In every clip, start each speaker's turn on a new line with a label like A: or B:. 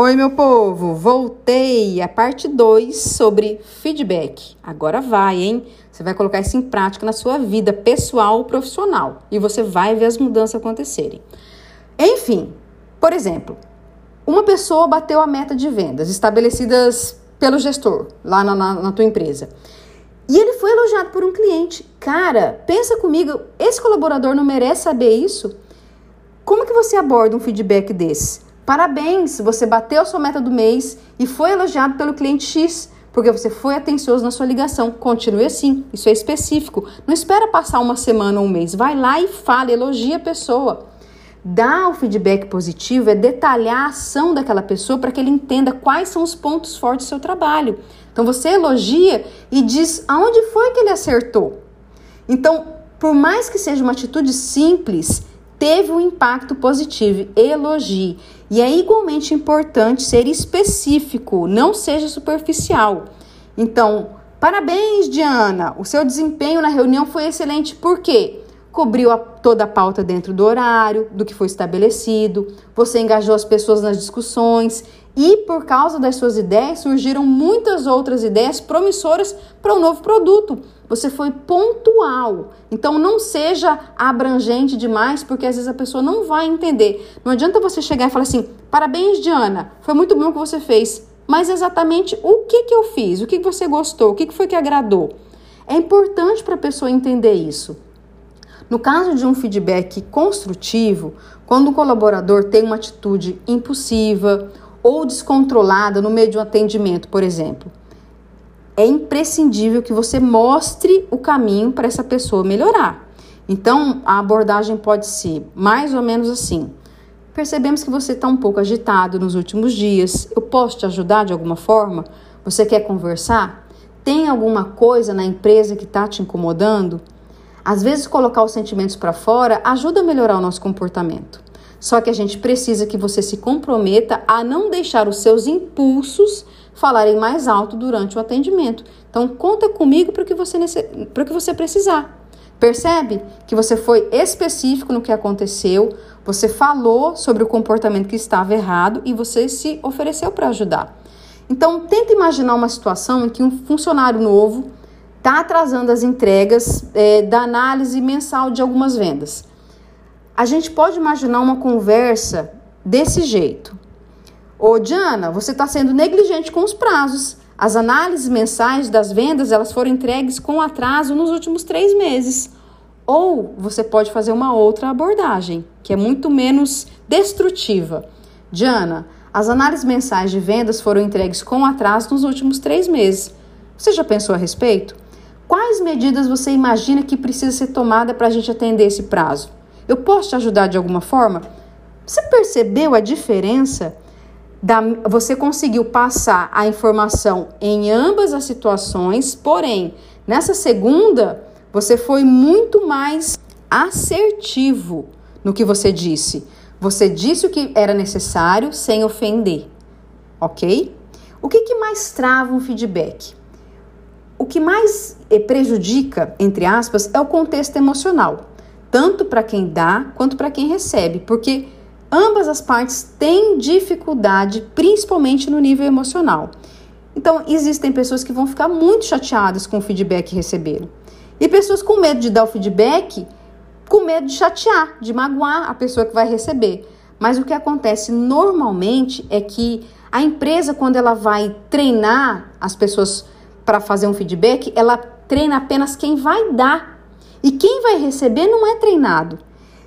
A: Oi, meu povo! Voltei! A parte 2 sobre feedback. Agora vai, hein? Você vai colocar isso em prática na sua vida pessoal ou profissional e você vai ver as mudanças acontecerem. Enfim, por exemplo, uma pessoa bateu a meta de vendas estabelecidas pelo gestor lá na, na, na tua empresa. E ele foi elogiado por um cliente. Cara, pensa comigo, esse colaborador não merece saber isso? Como que você aborda um feedback desse? Parabéns, você bateu sua meta do mês e foi elogiado pelo cliente X, porque você foi atencioso na sua ligação. Continue assim, isso é específico. Não espera passar uma semana ou um mês, vai lá e fala, elogia a pessoa. Dar o feedback positivo é detalhar a ação daquela pessoa para que ele entenda quais são os pontos fortes do seu trabalho. Então você elogia e diz aonde foi que ele acertou. Então, por mais que seja uma atitude simples, teve um impacto positivo. Elogie. E é igualmente importante ser específico, não seja superficial. Então, parabéns, Diana! O seu desempenho na reunião foi excelente. Por quê? Cobriu a, toda a pauta dentro do horário, do que foi estabelecido, você engajou as pessoas nas discussões e, por causa das suas ideias, surgiram muitas outras ideias promissoras para o um novo produto. Você foi pontual. Então não seja abrangente demais, porque às vezes a pessoa não vai entender. Não adianta você chegar e falar assim: parabéns, Diana, foi muito bom o que você fez. Mas exatamente o que, que eu fiz? O que, que você gostou? O que, que foi que agradou? É importante para a pessoa entender isso. No caso de um feedback construtivo, quando o colaborador tem uma atitude impulsiva ou descontrolada no meio de um atendimento, por exemplo, é imprescindível que você mostre o caminho para essa pessoa melhorar. Então, a abordagem pode ser mais ou menos assim: percebemos que você está um pouco agitado nos últimos dias, eu posso te ajudar de alguma forma? Você quer conversar? Tem alguma coisa na empresa que está te incomodando? Às vezes, colocar os sentimentos para fora ajuda a melhorar o nosso comportamento. Só que a gente precisa que você se comprometa a não deixar os seus impulsos falarem mais alto durante o atendimento. Então, conta comigo para o que, você, o que você precisar. Percebe que você foi específico no que aconteceu, você falou sobre o comportamento que estava errado e você se ofereceu para ajudar. Então, tenta imaginar uma situação em que um funcionário novo está atrasando as entregas é, da análise mensal de algumas vendas. A gente pode imaginar uma conversa desse jeito. Ô, Diana, você está sendo negligente com os prazos. As análises mensais das vendas elas foram entregues com atraso nos últimos três meses. Ou você pode fazer uma outra abordagem, que é muito menos destrutiva. Diana, as análises mensais de vendas foram entregues com atraso nos últimos três meses. Você já pensou a respeito? Quais medidas você imagina que precisa ser tomada para a gente atender esse prazo? Eu posso te ajudar de alguma forma? Você percebeu a diferença? da, você conseguiu passar a informação em ambas as situações, porém, nessa segunda, você foi muito mais assertivo no que você disse. Você disse o que era necessário sem ofender, ok? O que, que mais trava um feedback? O que mais eh, prejudica, entre aspas, é o contexto emocional, tanto para quem dá quanto para quem recebe, porque Ambas as partes têm dificuldade, principalmente no nível emocional. Então, existem pessoas que vão ficar muito chateadas com o feedback que receberam. E pessoas com medo de dar o feedback, com medo de chatear, de magoar a pessoa que vai receber. Mas o que acontece normalmente é que a empresa, quando ela vai treinar as pessoas para fazer um feedback, ela treina apenas quem vai dar. E quem vai receber não é treinado.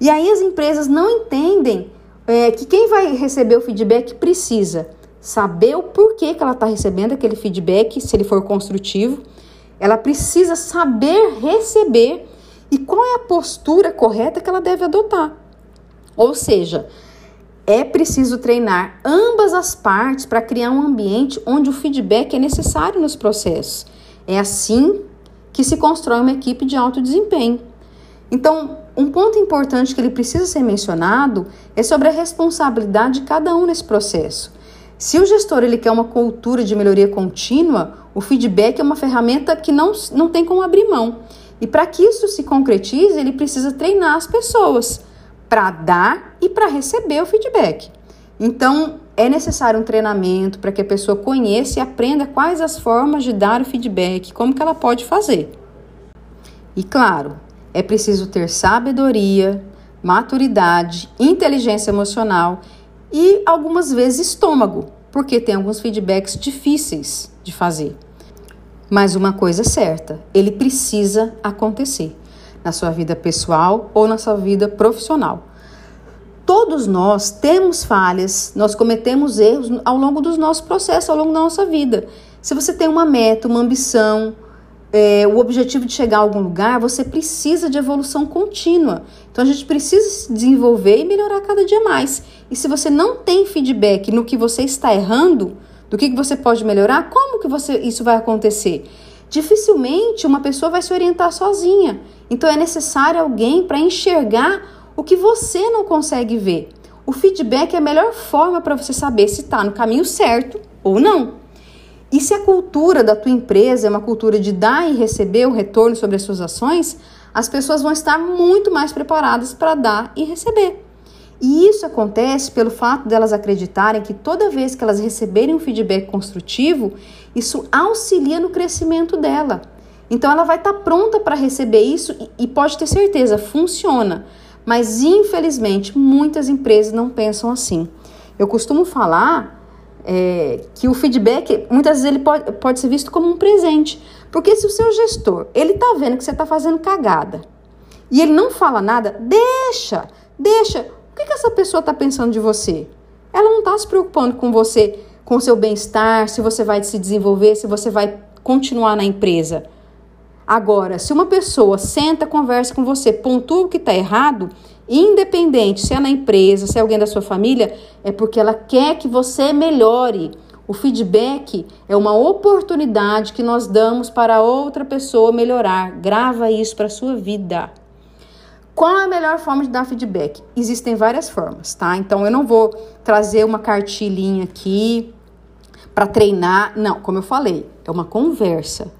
A: E aí as empresas não entendem é que quem vai receber o feedback precisa saber o porquê que ela está recebendo aquele feedback, se ele for construtivo. Ela precisa saber receber e qual é a postura correta que ela deve adotar. Ou seja, é preciso treinar ambas as partes para criar um ambiente onde o feedback é necessário nos processos. É assim que se constrói uma equipe de alto desempenho. Então, um ponto importante que ele precisa ser mencionado é sobre a responsabilidade de cada um nesse processo. Se o gestor ele quer uma cultura de melhoria contínua, o feedback é uma ferramenta que não, não tem como abrir mão. E para que isso se concretize, ele precisa treinar as pessoas para dar e para receber o feedback. Então, é necessário um treinamento para que a pessoa conheça e aprenda quais as formas de dar o feedback, como que ela pode fazer. E claro, é preciso ter sabedoria, maturidade, inteligência emocional e algumas vezes estômago, porque tem alguns feedbacks difíceis de fazer. Mas uma coisa é certa, ele precisa acontecer na sua vida pessoal ou na sua vida profissional. Todos nós temos falhas, nós cometemos erros ao longo dos nossos processos, ao longo da nossa vida. Se você tem uma meta, uma ambição, é, o objetivo de chegar a algum lugar, você precisa de evolução contínua. Então a gente precisa se desenvolver e melhorar cada dia mais. E se você não tem feedback no que você está errando, do que, que você pode melhorar, como que você, isso vai acontecer? Dificilmente uma pessoa vai se orientar sozinha. Então é necessário alguém para enxergar o que você não consegue ver. O feedback é a melhor forma para você saber se está no caminho certo ou não. E se a cultura da tua empresa é uma cultura de dar e receber o retorno sobre as suas ações, as pessoas vão estar muito mais preparadas para dar e receber. E isso acontece pelo fato delas acreditarem que toda vez que elas receberem um feedback construtivo, isso auxilia no crescimento dela. Então ela vai estar pronta para receber isso e pode ter certeza, funciona. Mas infelizmente muitas empresas não pensam assim. Eu costumo falar é, que o feedback muitas vezes ele pode, pode ser visto como um presente, porque se o seu gestor ele está vendo que você está fazendo cagada e ele não fala nada, deixa, deixa. O que, que essa pessoa está pensando de você? Ela não está se preocupando com você, com seu bem-estar, se você vai se desenvolver, se você vai continuar na empresa. Agora, se uma pessoa senta, conversa com você, pontua o que está errado, independente se é na empresa, se é alguém da sua família, é porque ela quer que você melhore. O feedback é uma oportunidade que nós damos para outra pessoa melhorar. Grava isso para a sua vida. Qual é a melhor forma de dar feedback? Existem várias formas, tá? Então eu não vou trazer uma cartilhinha aqui para treinar. Não, como eu falei, é uma conversa.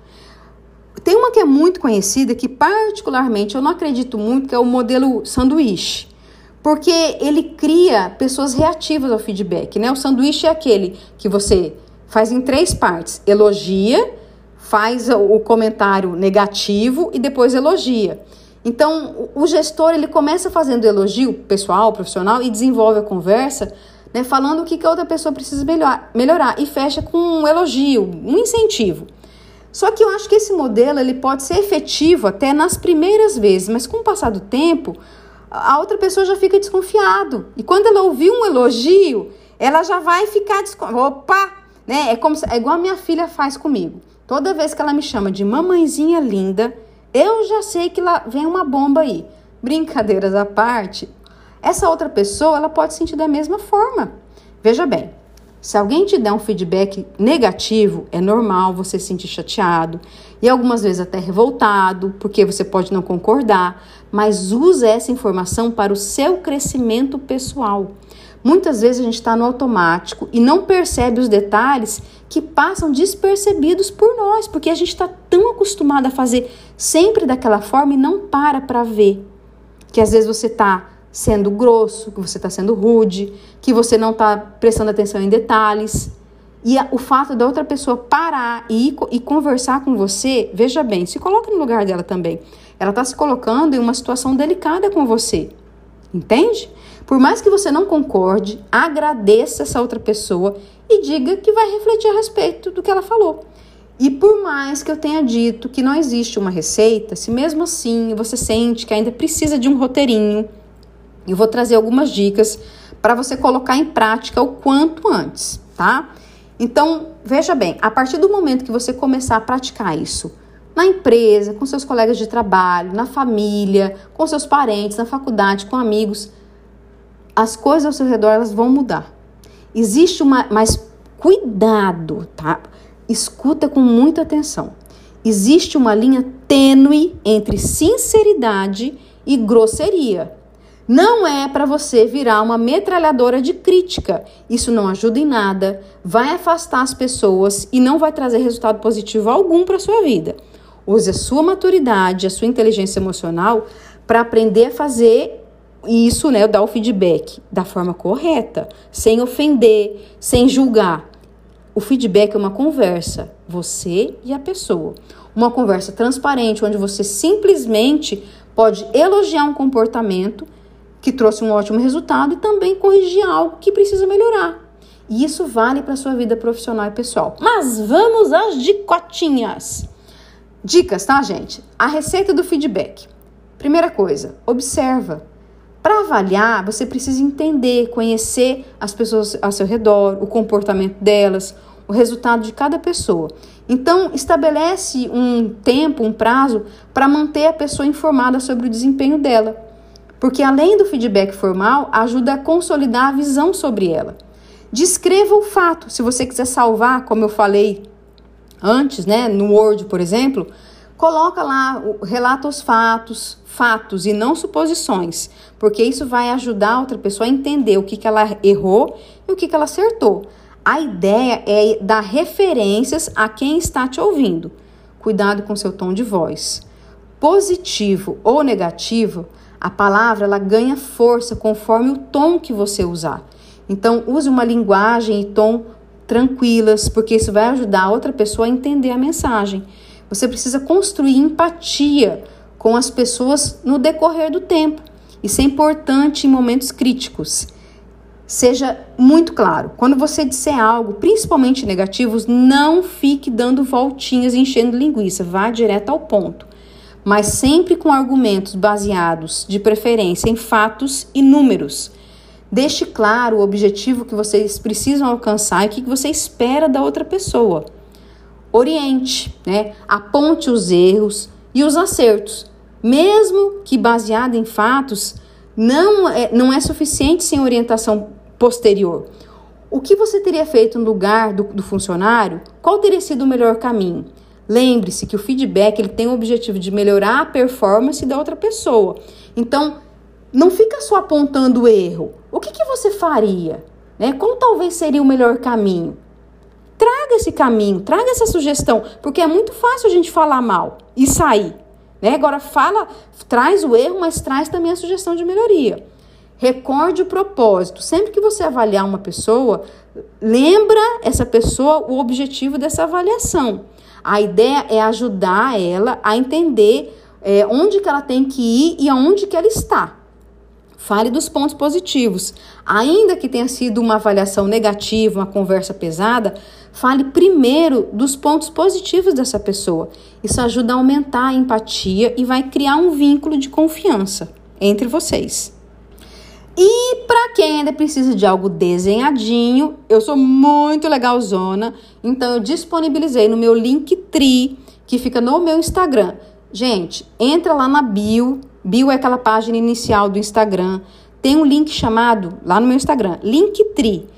A: Tem uma que é muito conhecida, que particularmente eu não acredito muito, que é o modelo sanduíche. Porque ele cria pessoas reativas ao feedback, né? O sanduíche é aquele que você faz em três partes: elogia, faz o comentário negativo e depois elogia. Então, o gestor ele começa fazendo elogio pessoal, profissional e desenvolve a conversa, né, falando o que, que a outra pessoa precisa melhor, melhorar e fecha com um elogio, um incentivo. Só que eu acho que esse modelo ele pode ser efetivo até nas primeiras vezes, mas com o passar do tempo, a outra pessoa já fica desconfiado. E quando ela ouvir um elogio, ela já vai ficar desconfiada. Opa! Né? É, como, é igual a minha filha faz comigo. Toda vez que ela me chama de mamãezinha linda, eu já sei que lá vem uma bomba aí. Brincadeiras à parte, essa outra pessoa ela pode sentir da mesma forma. Veja bem, se alguém te der um feedback negativo, é normal você se sentir chateado e algumas vezes até revoltado, porque você pode não concordar, mas use essa informação para o seu crescimento pessoal. Muitas vezes a gente está no automático e não percebe os detalhes que passam despercebidos por nós, porque a gente está tão acostumado a fazer sempre daquela forma e não para para ver que às vezes você está sendo grosso, que você está sendo rude, que você não está prestando atenção em detalhes. E a, o fato da outra pessoa parar e, e conversar com você, veja bem, se coloque no lugar dela também. Ela está se colocando em uma situação delicada com você. Entende? Por mais que você não concorde, agradeça essa outra pessoa e diga que vai refletir a respeito do que ela falou. E por mais que eu tenha dito que não existe uma receita, se mesmo assim você sente que ainda precisa de um roteirinho, eu vou trazer algumas dicas para você colocar em prática o quanto antes, tá? Então, veja bem, a partir do momento que você começar a praticar isso na empresa, com seus colegas de trabalho, na família, com seus parentes, na faculdade, com amigos, as coisas ao seu redor elas vão mudar. Existe uma, mas cuidado, tá? Escuta com muita atenção. Existe uma linha tênue entre sinceridade e grosseria. Não é para você virar uma metralhadora de crítica. Isso não ajuda em nada, vai afastar as pessoas e não vai trazer resultado positivo algum para sua vida. Use a sua maturidade, a sua inteligência emocional para aprender a fazer isso, né, dar o feedback da forma correta, sem ofender, sem julgar. O feedback é uma conversa, você e a pessoa. Uma conversa transparente, onde você simplesmente pode elogiar um comportamento que trouxe um ótimo resultado e também corrigir algo que precisa melhorar. E isso vale para sua vida profissional e pessoal. Mas vamos às dicotinhas. Dicas, tá, gente? A receita do feedback. Primeira coisa, observa. Para avaliar, você precisa entender, conhecer as pessoas ao seu redor, o comportamento delas, o resultado de cada pessoa. Então, estabelece um tempo, um prazo para manter a pessoa informada sobre o desempenho dela. Porque além do feedback formal, ajuda a consolidar a visão sobre ela. Descreva o fato. Se você quiser salvar, como eu falei antes, né, no Word, por exemplo, coloca lá, relata os fatos, fatos e não suposições, porque isso vai ajudar a outra pessoa a entender o que, que ela errou e o que, que ela acertou. A ideia é dar referências a quem está te ouvindo. Cuidado com seu tom de voz. Positivo ou negativo, a palavra ela ganha força conforme o tom que você usar. Então, use uma linguagem e tom tranquilas, porque isso vai ajudar a outra pessoa a entender a mensagem. Você precisa construir empatia com as pessoas no decorrer do tempo. Isso é importante em momentos críticos. Seja muito claro. Quando você disser algo, principalmente negativos, não fique dando voltinhas e enchendo linguiça. Vá direto ao ponto. Mas sempre com argumentos baseados, de preferência, em fatos e números. Deixe claro o objetivo que vocês precisam alcançar e o que você espera da outra pessoa. Oriente, né? aponte os erros e os acertos. Mesmo que baseado em fatos, não é, não é suficiente sem orientação posterior. O que você teria feito no lugar do, do funcionário? Qual teria sido o melhor caminho? Lembre-se que o feedback ele tem o objetivo de melhorar a performance da outra pessoa. Então, não fica só apontando o erro. O que, que você faria? Né? Qual talvez seria o melhor caminho? Traga esse caminho, traga essa sugestão, porque é muito fácil a gente falar mal e sair. Né? Agora fala, traz o erro, mas traz também a sugestão de melhoria. Recorde o propósito. Sempre que você avaliar uma pessoa, lembra essa pessoa o objetivo dessa avaliação. A ideia é ajudar ela a entender é, onde que ela tem que ir e aonde que ela está. Fale dos pontos positivos. Ainda que tenha sido uma avaliação negativa, uma conversa pesada, fale primeiro dos pontos positivos dessa pessoa. Isso ajuda a aumentar a empatia e vai criar um vínculo de confiança entre vocês. E para quem ainda precisa de algo desenhadinho, eu sou muito legalzona, então eu disponibilizei no meu Linktree, que fica no meu Instagram. Gente, entra lá na bio, bio é aquela página inicial do Instagram, tem um link chamado lá no meu Instagram, Linktree.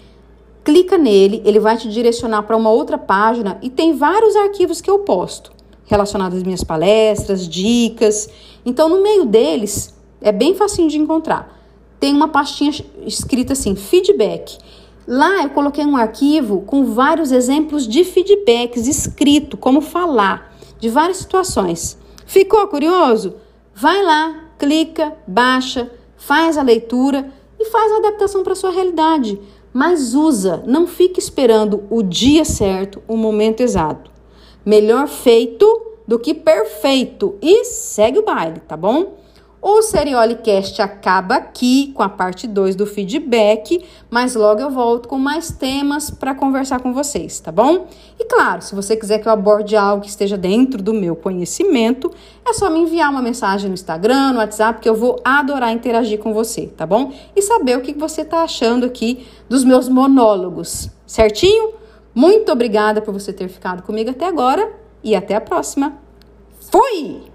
A: Clica nele, ele vai te direcionar para uma outra página e tem vários arquivos que eu posto relacionados às minhas palestras, dicas. Então, no meio deles, é bem facinho de encontrar tem uma pastinha escrita assim: feedback. Lá eu coloquei um arquivo com vários exemplos de feedbacks escrito, como falar, de várias situações. Ficou curioso? Vai lá, clica, baixa, faz a leitura e faz a adaptação para sua realidade. Mas usa, não fique esperando o dia certo, o momento exato. Melhor feito do que perfeito. E segue o baile, tá bom? O Seriolicast acaba aqui com a parte 2 do feedback, mas logo eu volto com mais temas para conversar com vocês, tá bom? E claro, se você quiser que eu aborde algo que esteja dentro do meu conhecimento, é só me enviar uma mensagem no Instagram, no WhatsApp, que eu vou adorar interagir com você, tá bom? E saber o que você está achando aqui dos meus monólogos, certinho? Muito obrigada por você ter ficado comigo até agora e até a próxima. Fui!